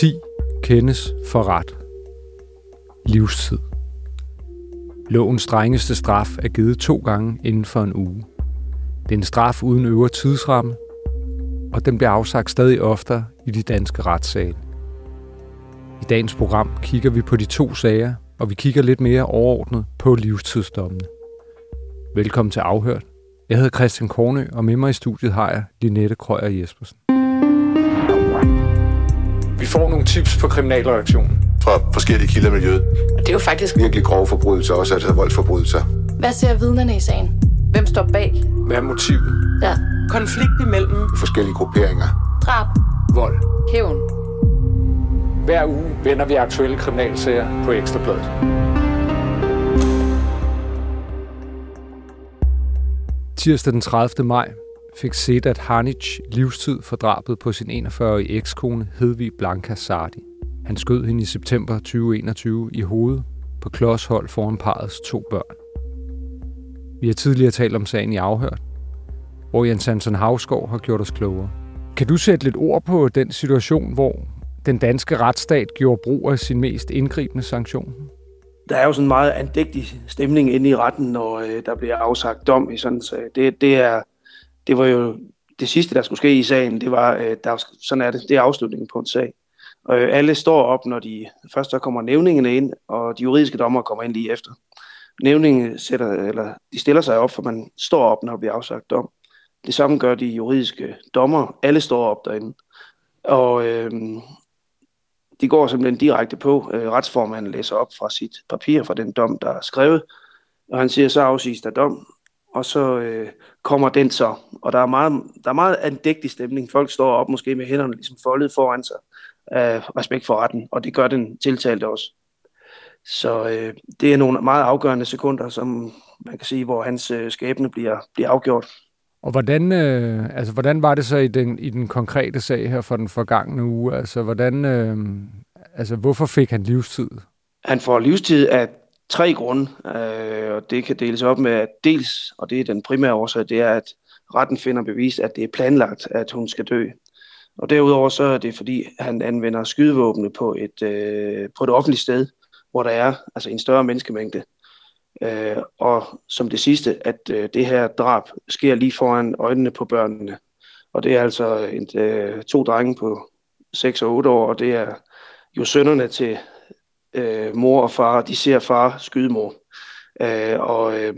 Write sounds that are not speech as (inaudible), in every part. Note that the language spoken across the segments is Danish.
10 kendes for ret. Livstid. Lovens strengeste straf er givet to gange inden for en uge. Det er en straf uden øvre tidsramme, og den bliver afsagt stadig oftere i de danske retssale. I dagens program kigger vi på de to sager, og vi kigger lidt mere overordnet på livstidsdommene. Velkommen til Afhørt. Jeg hedder Christian Kornø, og med mig i studiet har jeg Linette Krøyer Jespersen. Vi får nogle tips på kriminalreaktionen. Fra forskellige kilder i miljøet. Og det er jo faktisk... Virkelig grove forbrydelser, også altså voldsforbrydelser. Hvad ser vidnerne i sagen? Hvem står bag? Hvad er motivet? Ja. Konflikt imellem Forskellige grupperinger. Drab. Vold. Hævn. Hver uge vender vi aktuelle kriminalsager på Ekstrabladet. Tirsdag den 30. maj fik Sedat Hanic livstid for drabet på sin 41-årige ekskone Hedvig Blanca Sardi. Han skød hende i september 2021 i hovedet på klodshold foran parets to børn. Vi har tidligere talt om sagen i afhørt, hvor Jens Hansen Havskov har gjort os klogere. Kan du sætte lidt ord på den situation, hvor den danske retsstat gjorde brug af sin mest indgribende sanktion? Der er jo sådan en meget andægtig stemning inde i retten, når øh, der bliver afsagt dom i sådan en sag. Det, det, er, det var jo det sidste, der skulle ske i sagen. Det var, øh, der, sådan er det, det er afslutningen på en sag. Og øh, alle står op, når de først der kommer nævningene ind, og de juridiske dommer kommer ind lige efter. Nævningen sætter, eller de stiller sig op, for man står op, når der bliver afsagt dom. Det samme gør de juridiske dommer. Alle står op derinde. Og øh, de går simpelthen direkte på. Øh, retsformanden læser op fra sit papir, fra den dom, der er skrevet. Og han siger, så afsiges der dom. Og så øh, kommer den så. Og der er meget, der er meget andægtig stemning. Folk står op måske med hænderne ligesom foldet foran sig af respekt for retten. Og det gør den tiltalte også. Så øh, det er nogle meget afgørende sekunder, som man kan sige, hvor hans øh, skæbne bliver, bliver afgjort. Og hvordan, øh, altså, hvordan var det så i den, i den konkrete sag her for den forgangne uge? Altså, hvordan, øh, altså, hvorfor fik han livstid? Han får livstid af tre grunde, øh, og det kan deles op med, at dels, og det er den primære årsag, det er, at retten finder bevis, at det er planlagt, at hun skal dø. Og derudover så er det, fordi han anvender skydevåbne på et, øh, på et offentligt sted, hvor der er altså en større menneskemængde. Øh, og som det sidste, at øh, det her drab sker lige foran øjnene på børnene. Og det er altså et, øh, to drenge på 6 og 8 år, og det er jo sønnerne til øh, mor og far. De ser far skyde mor. Øh, og øh,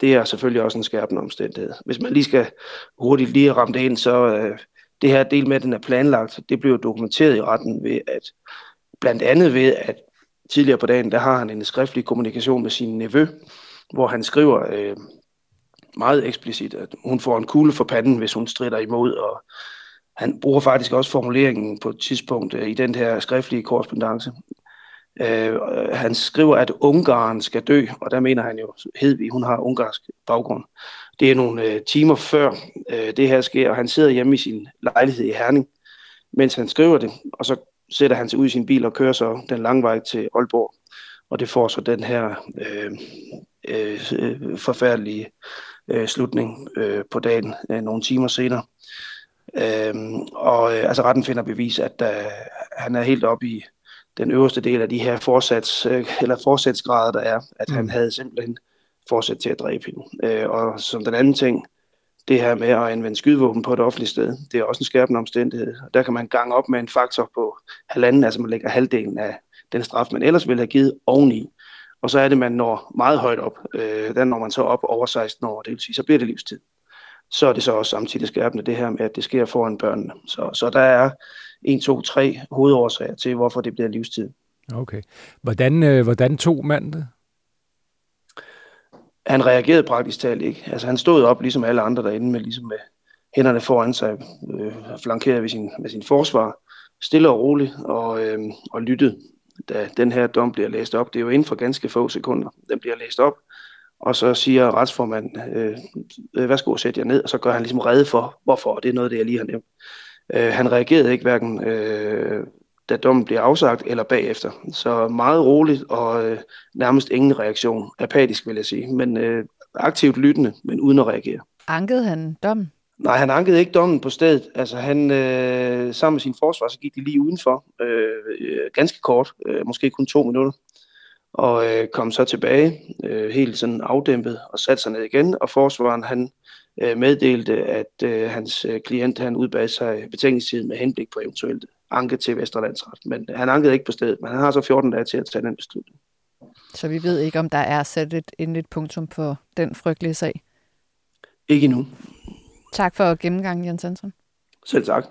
det er selvfølgelig også en skærpende omstændighed. Hvis man lige skal hurtigt lige ramme det ind, så øh, det her del med, at den er planlagt, det blev dokumenteret i retten ved, at blandt andet ved, at tidligere på dagen, der har han en skriftlig kommunikation med sin nevø, hvor han skriver øh, meget eksplicit, at hun får en kugle for panden, hvis hun strider imod, og han bruger faktisk også formuleringen på et tidspunkt øh, i den her skriftlige korrespondence. Øh, han skriver, at Ungarn skal dø, og der mener han jo, Hedvig, hun har ungarsk baggrund. Det er nogle øh, timer før øh, det her sker, og han sidder hjemme i sin lejlighed i Herning, mens han skriver det, og så sætter han sig ud i sin bil og kører så den lange vej til Aalborg. Og det får så den her øh, øh, øh forfærdelige øh, slutning øh, på dagen øh, nogle timer senere. Øh, og øh, altså retten finder bevis, at øh, han er helt oppe i den øverste del af de her forsats, øh, eller forsætsgrader, der er, at mm. han havde simpelthen forsæt til at dræbe hende. Øh, og som den anden ting, det her med at anvende skydevåben på et offentligt sted, det er også en skærpende omstændighed. Der kan man gange op med en faktor på halvanden, altså man lægger halvdelen af den straf, man ellers ville have givet oveni. Og så er det, man når meget højt op. Øh, der når man så op over 16 år, det vil sige, så bliver det livstid. Så er det så også samtidig skærpende det her med, at det sker foran børnene. Så, så der er 1, 2, 3 hovedårsager til, hvorfor det bliver livstid. Okay. Hvordan, øh, hvordan tog manden det? han reagerede praktisk talt ikke. Altså han stod op ligesom alle andre derinde med, ligesom med hænderne foran sig, øh, flankeret ved sin, med sin forsvar, stille og roligt og, øh, og lyttede, da den her dom bliver læst op. Det er jo inden for ganske få sekunder, den bliver læst op, og så siger retsformanden, øh, øh værsgo, sæt jer ned, og så gør han ligesom redde for, hvorfor, og det er noget, det jeg lige har nævnt. Øh, han reagerede ikke hverken øh, da dommen bliver afsagt, eller bagefter. Så meget roligt og øh, nærmest ingen reaktion. Apatisk vil jeg sige, men øh, aktivt lyttende, men uden at reagere. Ankede han dommen? Nej, han ankede ikke dommen på stedet. Altså han, øh, sammen med sin forsvar, så gik de lige udenfor, øh, ganske kort, øh, måske kun to minutter, og øh, kom så tilbage, øh, helt sådan afdæmpet, og satte sig ned igen, og forsvaren han øh, meddelte, at øh, hans øh, klient han udbad sig betænkningstid med henblik på eventuelt anke til Vesterlandsret. Men han ankede ikke på stedet, men han har så 14 dage til at tage den beslutning. Så vi ved ikke, om der er sat et endeligt punktum for den frygtelige sag? Ikke endnu. Tak for gennemgangen, Jens Hansen. Selv tak.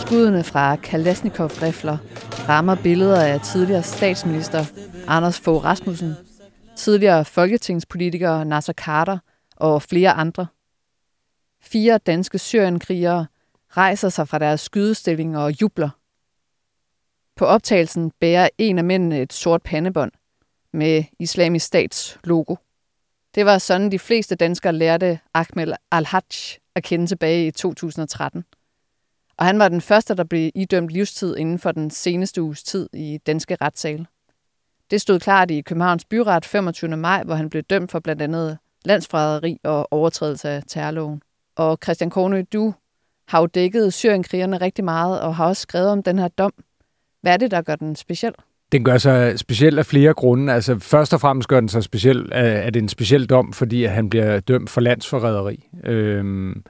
Skuddene fra Kalashnikov-rifler rammer billeder af tidligere statsminister Anders Fogh Rasmussen, tidligere folketingspolitiker Nasser Carter og flere andre. Fire danske syrienkrigere rejser sig fra deres skydestilling og jubler. På optagelsen bærer en af mændene et sort pandebånd med islamisk stats logo. Det var sådan, de fleste danskere lærte Ahmed al-Hajj at kende tilbage i 2013. Og han var den første, der blev idømt livstid inden for den seneste uges tid i danske retssale. Det stod klart i Københavns Byret 25. maj, hvor han blev dømt for blandt andet landsforræderi og overtrædelse af terrorloven. Og Christian Kornø, du har jo dækket syrienkrigerne rigtig meget og har også skrevet om den her dom. Hvad er det, der gør den speciel? Den gør sig speciel af flere grunde. Altså, først og fremmest gør den sig speciel, at det er en speciel dom, fordi at han bliver dømt for landsforræderi. Øhm,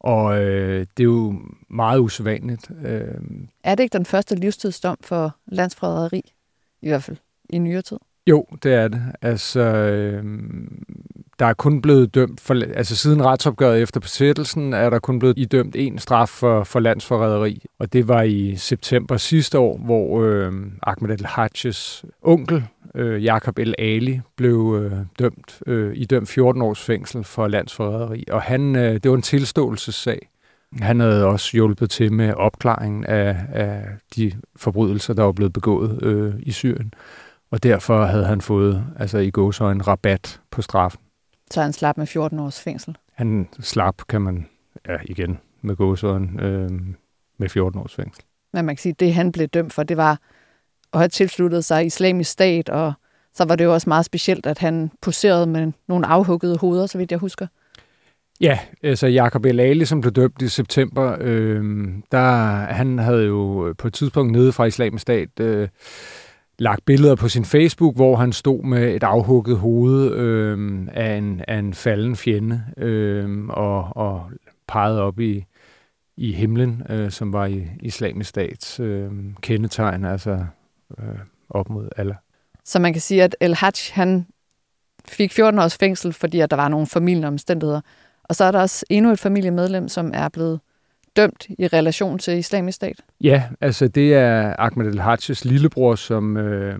og øh, det er jo meget usædvanligt. Øhm. Er det ikke den første livstidsdom for landsforræderi? I hvert fald i nyere tid. Jo, det er det. Altså, øh, der er kun blevet dømt for, altså siden retsopgøret efter besættelsen, er der kun blevet idømt en straf for, for landsforræderi. Og det var i september sidste år, hvor øh, Ahmed El-Hajjes onkel, øh, Jakob El Ali, blev øh, dømt, øh, idømt 14 års fængsel for landsforræderi. Og han, øh, det var en tilståelsessag. Han havde også hjulpet til med opklaringen af, af de forbrydelser, der var blevet begået øh, i Syrien. Og derfor havde han fået, altså i gåsøjne, rabat på straffen. Så han slap med 14 års fængsel? Han slap, kan man, ja igen, med gåsøjne, øh, med 14 års fængsel. Men man kan sige, at det han blev dømt for, det var at have tilsluttet sig islamisk stat, og så var det jo også meget specielt, at han poserede med nogle afhuggede hoveder, så vidt jeg husker. Ja, altså Jakob Elali, som blev dømt i september, øh, der, han havde jo på et tidspunkt nede fra islamisk stat øh, lagt billeder på sin Facebook, hvor han stod med et afhugget hoved øh, af, en, af en falden fjende øh, og, og pegede op i, i himlen, øh, som var i islamisk stats øh, kendetegn, altså øh, op mod Allah. Så man kan sige, at El Hajj, han fik 14 års fængsel, fordi at der var nogle familieomstændigheder. Og så er der også endnu et familiemedlem, som er blevet dømt i relation til islamisk stat? Ja, altså det er Ahmed El-Hajjes lillebror, som øh,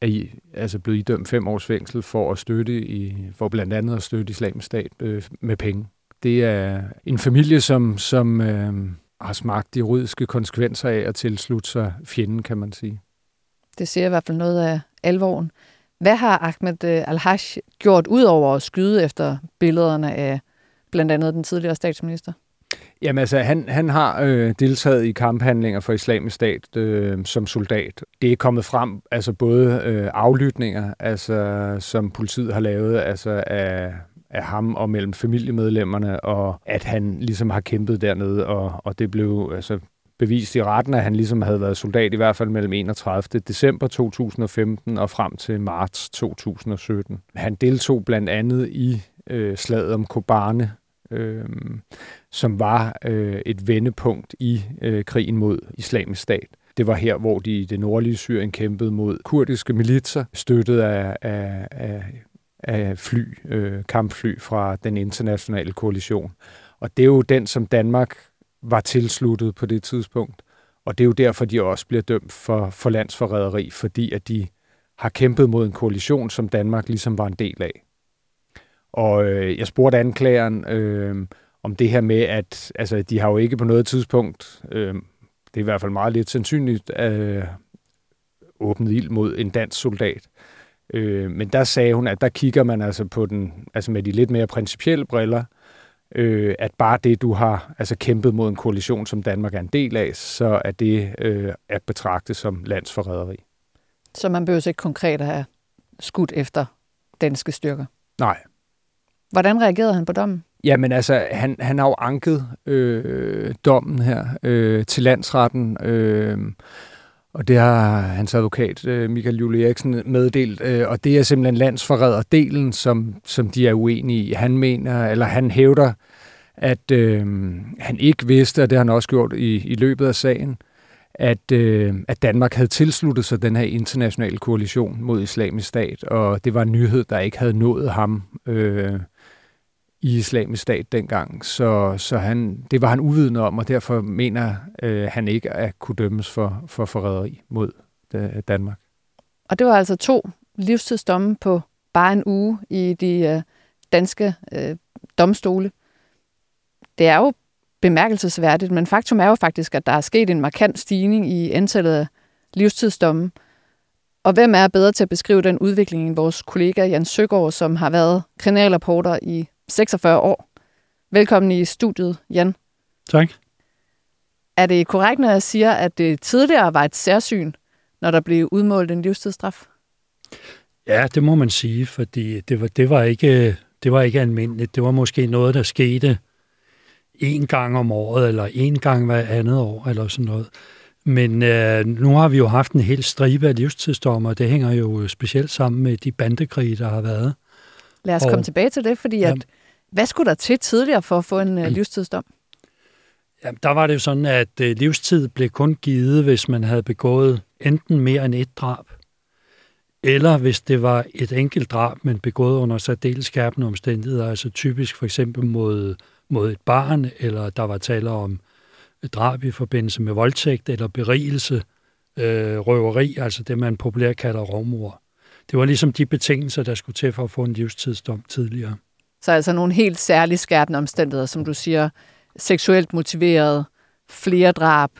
er i, altså blevet idømt fem års fængsel for at støtte i, for blandt andet at støtte islamisk stat øh, med penge. Det er en familie, som, som øh, har smagt de juridiske konsekvenser af at tilslutte sig fjenden, kan man sige. Det siger i hvert fald noget af alvoren. Hvad har Ahmed øh, Al-Hajj gjort ud over at skyde efter billederne af blandt andet den tidligere statsminister? Jamen altså, han, han har øh, deltaget i kamphandlinger for islamisk stat øh, som soldat. Det er kommet frem, altså både øh, aflytninger, altså, som politiet har lavet altså af, af ham og mellem familiemedlemmerne, og at han ligesom har kæmpet dernede, og, og det blev altså, bevist i retten, at han ligesom havde været soldat i hvert fald mellem 31. december 2015 og frem til marts 2017. Han deltog blandt andet i øh, slaget om Kobane, øh, som var øh, et vendepunkt i øh, krigen mod islamisk stat. Det var her, hvor de i det nordlige Syrien kæmpede mod kurdiske militser, støttet af, af, af, af fly, øh, kampfly fra den internationale koalition. Og det er jo den, som Danmark var tilsluttet på det tidspunkt. Og det er jo derfor, de også bliver dømt for, for landsforræderi, fordi at de har kæmpet mod en koalition, som Danmark ligesom var en del af. Og øh, jeg spurgte anklageren øh, om det her med, at altså, de har jo ikke på noget tidspunkt, øh, det er i hvert fald meget lidt sandsynligt, øh, åbnet ild mod en dansk soldat. Øh, men der sagde hun, at der kigger man altså på den, altså med de lidt mere principielle briller, øh, at bare det, du har altså kæmpet mod en koalition, som Danmark er en del af, så er det øh, at betragte som landsforræderi. Så man behøver ikke konkret at have skudt efter danske styrker? Nej. Hvordan reagerede han på dommen? Jamen altså, han, han har jo anket øh, dommen her øh, til landsretten, øh, og det har hans advokat, øh, Michael Julie Eriksen, meddelt, øh, og det er simpelthen landsforræderdelen, som, som de er uenige i. Han mener, eller han hævder, at øh, han ikke vidste, og det har han også gjort i, i løbet af sagen, at, øh, at Danmark havde tilsluttet sig den her internationale koalition mod islamisk stat, og det var en nyhed, der ikke havde nået ham øh, i islamisk stat dengang. Så, så han, det var han uvidende om, og derfor mener øh, han ikke at kunne dømmes for, for forræderi mod øh, Danmark. Og det var altså to livstidsdomme på bare en uge i de øh, danske øh, domstole. Det er jo bemærkelsesværdigt, men faktum er jo faktisk, at der er sket en markant stigning i antallet af livstidsdomme. Og hvem er bedre til at beskrive den udvikling end vores kollega Jan Søgaard, som har været kriminalreporter i 46 år. Velkommen i studiet, Jan. Tak. Er det korrekt, når jeg siger, at det tidligere var et særsyn, når der blev udmålt en livstidsstraf? Ja, det må man sige, fordi det var, det var, ikke, det var ikke almindeligt. Det var måske noget, der skete en gang om året, eller en gang hver andet år, eller sådan noget. Men øh, nu har vi jo haft en hel stribe af livstidsdommer, og det hænger jo specielt sammen med de bandekrige, der har været. Lad os og, komme tilbage til det, fordi at, hvad skulle der til tidligere for at få en uh, livstidsdom? Ja, der var det jo sådan, at uh, livstid blev kun givet, hvis man havde begået enten mere end et drab, eller hvis det var et enkelt drab, men begået under særdeles skærpende omstændigheder, altså typisk for eksempel mod, mod et barn, eller der var tale om drab i forbindelse med voldtægt eller berigelse, øh, røveri, altså det man populært kalder rovmor. Det var ligesom de betingelser, der skulle til for at få en livstidsdom tidligere. Så altså nogle helt særligt skærpende omstændigheder, som du siger, seksuelt motiveret, flere drab,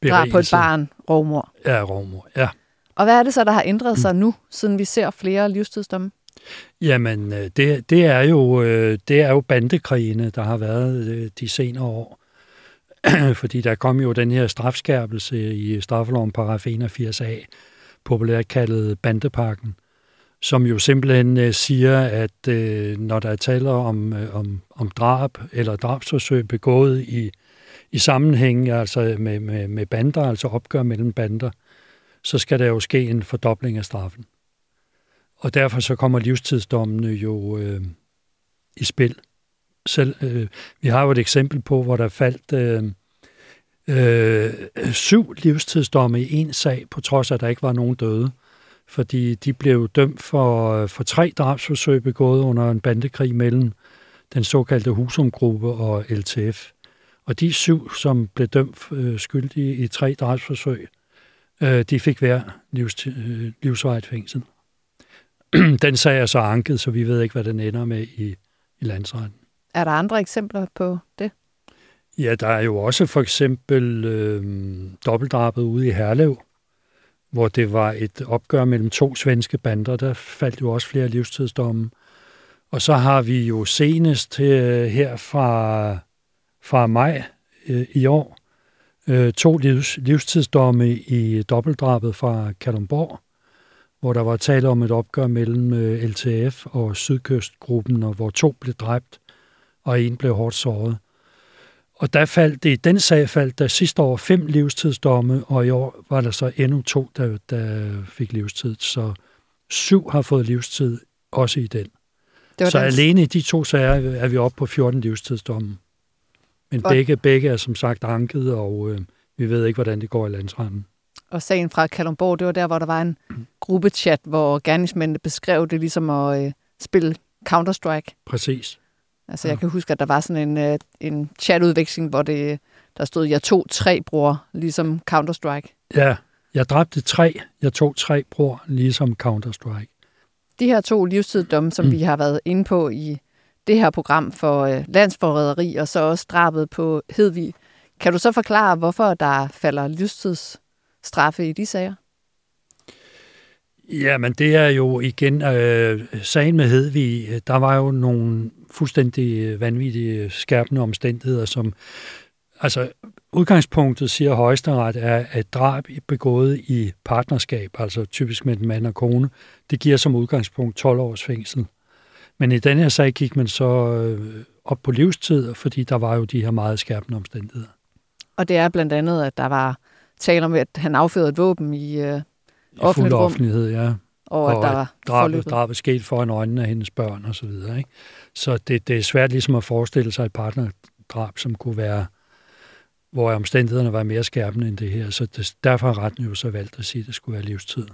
Berigelse. drab på et barn, rovmor. Ja, rovmor, ja. Og hvad er det så, der har ændret sig mm. nu, siden vi ser flere livstidsdomme? Jamen, øh, det, det, er jo, øh, det er jo bandekrigene, der har været øh, de senere år. (clears throat) Fordi der kom jo den her strafskærpelse i straffeloven paragraf 81a, populært kaldet bandepakken, som jo simpelthen øh, siger, at øh, når der er tale om, øh, om, om drab eller drabsforsøg begået i, i sammenhæng altså med, med, med bander, altså opgør mellem bander, så skal der jo ske en fordobling af straffen. Og derfor så kommer livstidsdommene jo øh, i spil. Selv, øh, vi har jo et eksempel på, hvor der faldt øh, øh, syv livstidsdomme i en sag, på trods af, at der ikke var nogen døde. Fordi de blev dømt for, for tre drabsforsøg begået under en bandekrig mellem den såkaldte Husumgruppe og LTF. Og de syv, som blev dømt øh, skyldige i tre drabsforsøg, øh, de fik hver livs, øh, livsvejt fængsel. (clears throat) den sag er så anket, så vi ved ikke, hvad den ender med i, i landsretten. Er der andre eksempler på det? Ja, der er jo også for eksempel øh, dobbeltdrabet ude i Herlev, hvor det var et opgør mellem to svenske bander. Der faldt jo også flere livstidsdomme. Og så har vi jo senest øh, her fra, fra maj øh, i år øh, to livs, livstidsdomme i dobbeltdrabet fra Kalundborg, hvor der var tale om et opgør mellem LTF og Sydkystgruppen, og hvor to blev dræbt, og en blev hårdt såret. Og der faldt det, i den sag faldt der sidste år fem livstidsdomme, og i år var der så endnu to, der, der fik livstid. Så syv har fået livstid, også i den. Det så dans. alene i de to sager er vi oppe på 14 livstidsdomme. Men og... begge, begge er som sagt anket, og øh, vi ved ikke, hvordan det går i landsretten. Og sagen fra Kalundborg, det var der, hvor der var en gruppechat, hvor gerningsmændene beskrev det ligesom at øh, spille Counter-Strike. Præcis. Altså, jeg kan huske, at der var sådan en, øh, en chatudveksling, hvor det, der stod, jeg tog tre bror, ligesom Counter-Strike. Ja, jeg dræbte tre, jeg tog tre bror, ligesom Counter-Strike. De her to livstidsdomme, som mm. vi har været inde på i det her program for øh, landsforræderi, og så også drabet på Hedvig. Kan du så forklare, hvorfor der falder livstidsstraffe i de sager? Ja, men det er jo igen øh, sagen med Hedvig. Der var jo nogle fuldstændig vanvittige skærpende omstændigheder, som altså udgangspunktet, siger højesteret, er, at drab begået i partnerskab, altså typisk med en mand og kone, det giver som udgangspunkt 12 års fængsel. Men i den her sag gik man så øh, op på livstid, fordi der var jo de her meget skærpende omstændigheder. Og det er blandt andet, at der var tale om, at han affyrede et våben i, øh, I fuld offentlighed, ja. Og, og at der var drabet, drabet sket foran øjnene af hendes børn og så videre. Ikke? Så det, det er svært ligesom at forestille sig et partnerdrab, som kunne være, hvor omstændighederne var mere skærpende end det her. Så det, derfor har retten jo så valgt at sige, at det skulle være livstid.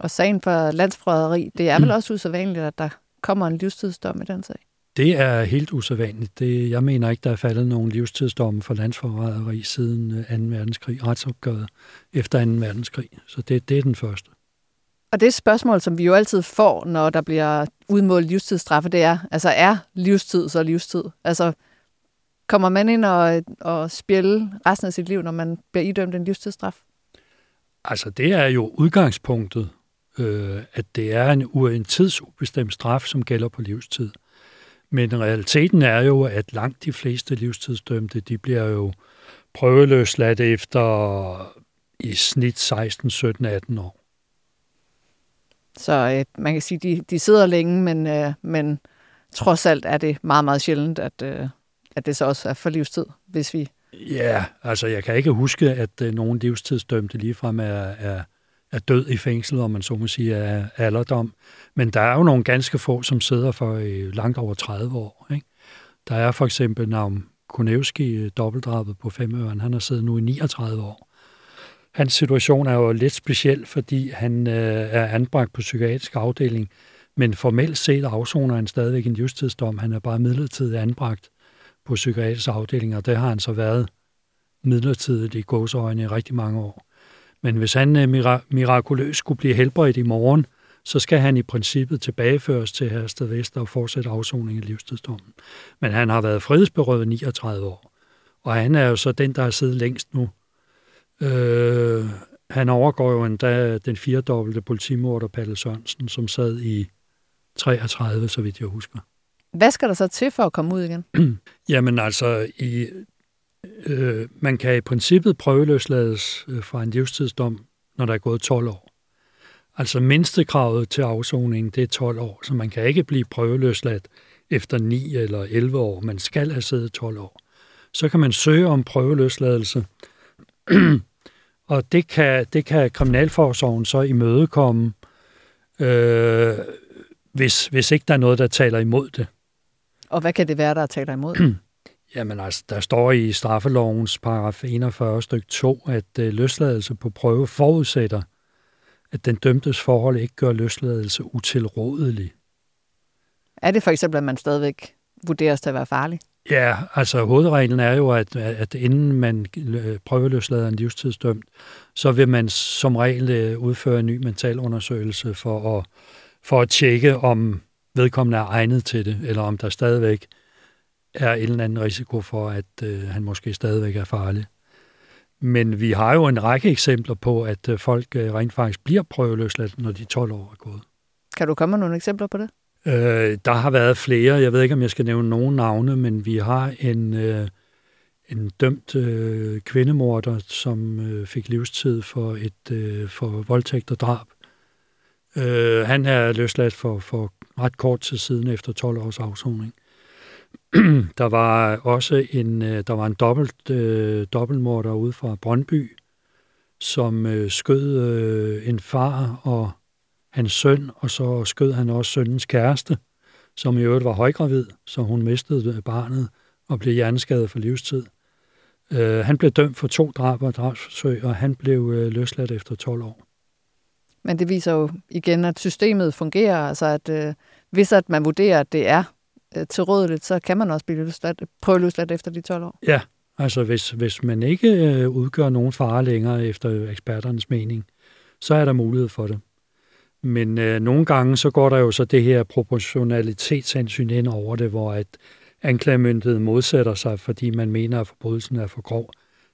Og sagen for landsforræderi, det er vel også usædvanligt, at der kommer en livstidsdom i den sag? Det er helt usædvanligt. Det, jeg mener ikke, der er faldet nogen livstidsdomme for landsforræderi siden 2. Øh, verdenskrig, retsopgøret efter 2. verdenskrig. Så det, det er den første. Og det spørgsmål, som vi jo altid får, når der bliver udmålet livstidsstraffe, det er, altså er livstid så livstid? Altså kommer man ind og, og spille resten af sit liv, når man bliver idømt en livstidsstraf? Altså det er jo udgangspunktet, øh, at det er en, en tidsubestemt straf, som gælder på livstid. Men realiteten er jo, at langt de fleste livstidsdømte, de bliver jo prøveløsladt efter i snit 16, 17, 18 år. Så øh, man kan sige, de, de sidder længe, men, øh, men trods alt er det meget, meget sjældent, at, øh, at det så også er for livstid, hvis vi... Ja, altså jeg kan ikke huske, at øh, nogen livstidsdømte ligefrem er, er, er død i fængsel, om man så må sige, af alderdom. Men der er jo nogle ganske få, som sidder for øh, langt over 30 år. Ikke? Der er for eksempel navn Konevski, øh, dobbeltdrabet på Femøren. Han har siddet nu i 39 år. Hans situation er jo lidt speciel, fordi han øh, er anbragt på psykiatrisk afdeling, men formelt set afsoner han stadigvæk en justitsdom. Han er bare midlertidigt anbragt på psykiatrisk afdeling, og det har han så været midlertidigt i gåsøjne i rigtig mange år. Men hvis han øh, mira- mirakuløst skulle blive helbredt i morgen, så skal han i princippet tilbageføres til Hersted Vester og fortsætte afsoningen af livstidsdommen. Men han har været frihedsberøvet 39 år, og han er jo så den, der har siddet længst nu. Øh, han overgår jo endda den firedobbelte politimorder Palle Sørensen, som sad i 33, så vidt jeg husker. Hvad skal der så til for at komme ud igen? (clears throat) Jamen altså, i, øh, man kan i princippet prøveløslades øh, fra en livstidsdom, når der er gået 12 år. Altså mindstekravet til afsoningen, det er 12 år, så man kan ikke blive prøveløsladt efter 9 eller 11 år. Man skal have siddet 12 år. Så kan man søge om prøveløsladelse, (clears throat) (clears throat) og det kan, det kan Kriminalforsorgen så imødekomme, øh, hvis, hvis ikke der er noget, der taler imod det. Og hvad kan det være, der taler imod? (clears throat) Jamen altså, der står i straffelovens paragraf 41 stykke 2, at øh, løsladelse på prøve forudsætter, at den dømtes forhold ikke gør løsladelse utilrådelig. Er det for eksempel, at man stadigvæk vurderes til at være farlig? Ja, altså hovedreglen er jo, at, at inden man øh, prøveløslader en livstidsdømt, så vil man som regel øh, udføre en ny mentalundersøgelse for at, for at tjekke, om vedkommende er egnet til det, eller om der stadigvæk er en eller anden risiko for, at øh, han måske stadigvæk er farlig. Men vi har jo en række eksempler på, at øh, folk øh, rent faktisk bliver prøveløsladt, når de 12 år er gået. Kan du komme med nogle eksempler på det? Øh, der har været flere. Jeg ved ikke, om jeg skal nævne nogen navne, men vi har en, øh, en dømt øh, kvindemorder, som øh, fik livstid for et øh, for voldtægt og drab. Øh, han er løsladt for, for ret kort tid siden efter 12 års afsoning. (clears throat) der var også en, øh, der var en dobbelt, øh, dobbeltmorder ude fra Brøndby, som øh, skød øh, en far og hans søn, og så skød han også sønnens kæreste, som i øvrigt var højgravid, så hun mistede barnet og blev hjerneskadet for livstid. Øh, han blev dømt for to drab og drabsforsøg, og han blev øh, løsladt efter 12 år. Men det viser jo igen, at systemet fungerer, altså at øh, hvis at man vurderer, at det er øh, tilrådeligt, så kan man også blive løsladt, prøve løsladt efter de 12 år. Ja, altså hvis, hvis man ikke øh, udgør nogen fare længere efter eksperternes mening, så er der mulighed for det. Men øh, nogle gange så går der jo så det her proportionalitetshensyn ind over det, hvor at anklagemyndigheden modsætter sig, fordi man mener, at forbrydelsen er for grov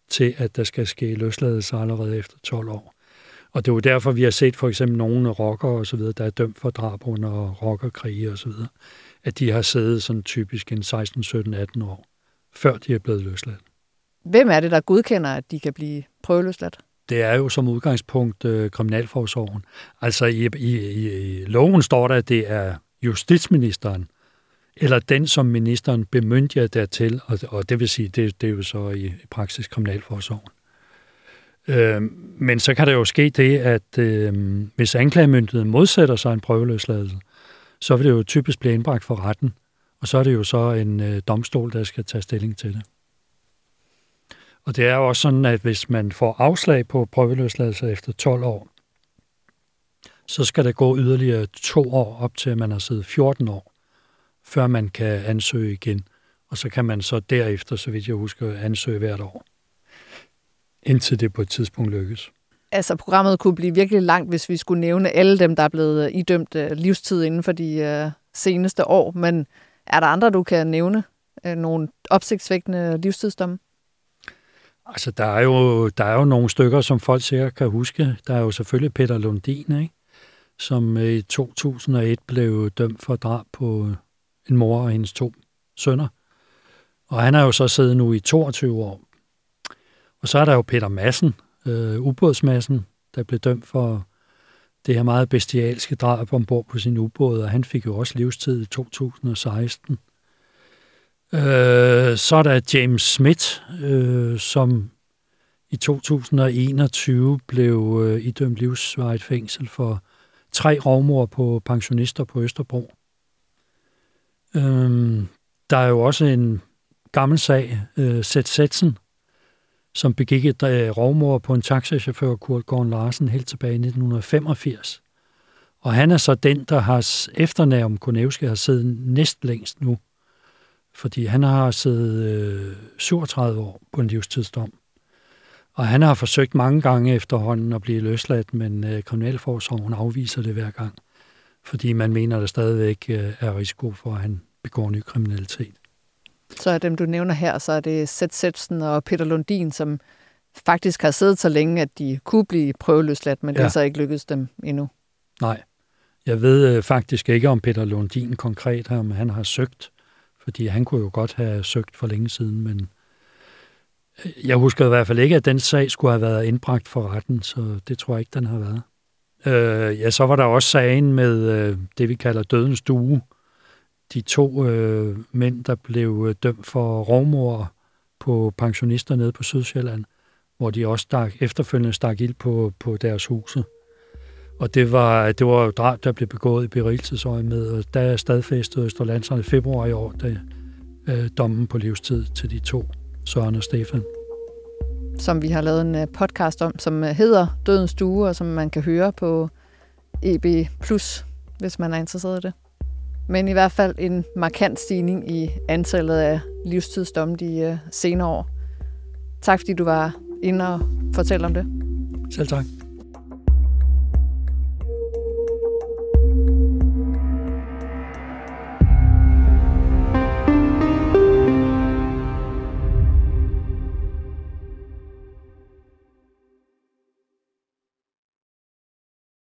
til, at der skal ske løsladelse allerede efter 12 år. Og det er jo derfor, vi har set for eksempel nogle rockere og så videre, der er dømt for drab under rockerkrige og så videre, at de har siddet sådan typisk en 16, 17, 18 år, før de er blevet løsladt. Hvem er det, der godkender, at de kan blive prøveløsladt? Det er jo som udgangspunkt øh, Kriminalforsorgen. Altså i, i, i loven står der, at det er justitsministeren, eller den, som ministeren bemyndiger dertil, og, og det vil sige, det, det er jo så i, i praksis Kriminalforsorgen. Øh, men så kan der jo ske det, at øh, hvis anklagemyndigheden modsætter sig en prøveløsladelse, så vil det jo typisk blive indbragt for retten, og så er det jo så en øh, domstol, der skal tage stilling til det. Og det er jo også sådan, at hvis man får afslag på prøveløsladelse efter 12 år, så skal der gå yderligere to år op til, at man har siddet 14 år, før man kan ansøge igen. Og så kan man så derefter, så vidt jeg husker, ansøge hvert år, indtil det på et tidspunkt lykkes. Altså, programmet kunne blive virkelig langt, hvis vi skulle nævne alle dem, der er blevet idømt øh, livstid inden for de øh, seneste år. Men er der andre, du kan nævne? Øh, nogle opsigtsvækkende livstidsdomme? Altså, der er, jo, der er jo nogle stykker, som folk sikkert kan huske. Der er jo selvfølgelig Peter Lundin, ikke? som øh, i 2001 blev dømt for drab på øh, en mor og hendes to sønner. Og han er jo så siddet nu i 22 år. Og så er der jo Peter Madsen, øh, ubådsmassen, der blev dømt for det her meget bestialske drab ombord på sin ubåd, og han fik jo også livstid i 2016. Øh, så er der James Smith, øh, som i 2021 blev øh, idømt livsvarigt fængsel for tre rovmor på pensionister på Østerbro. Øh, der er jo også en gammel sag, øh, Sæt Sætsen, som begik et øh, på en taxachauffør, Kurt Gården Larsen, helt tilbage i 1985. Og han er så den, der har efternavn Konevske har siddet næst længst nu fordi han har siddet øh, 37 år på en livstidsdom. Og han har forsøgt mange gange efterhånden at blive løsladt, men øh, kriminalforsorgen afviser det hver gang, fordi man mener, der stadigvæk øh, er risiko for, at han begår ny kriminalitet. Så er dem, du nævner her, så er det Seth Sebsen og Peter Lundin, som faktisk har siddet så længe, at de kunne blive prøveløsladt, men ja. det er så ikke lykkedes dem endnu. Nej. Jeg ved øh, faktisk ikke om Peter Lundin konkret, om han har søgt fordi han kunne jo godt have søgt for længe siden, men øh, jeg husker i hvert fald ikke, at den sag skulle have været indbragt for retten, så det tror jeg ikke, den har været. Øh, ja, så var der også sagen med øh, det, vi kalder dødens due. De to øh, mænd, der blev øh, dømt for rovmor på pensionister nede på Sydsjælland, hvor de også stak, efterfølgende stak ild på, på deres huse. Og det var, det var jo drab, der blev begået i berigelsesøje med, og der er stadfæstet Østerlandserne i februar i år, da øh, dommen på livstid til de to, Søren og Stefan. Som vi har lavet en øh, podcast om, som øh, hedder Dødens Stue, og som man kan høre på EB+, hvis man er interesseret i det. Men i hvert fald en markant stigning i antallet af livstidsdomme de øh, senere år. Tak fordi du var inde og fortælle om det. Selv tak.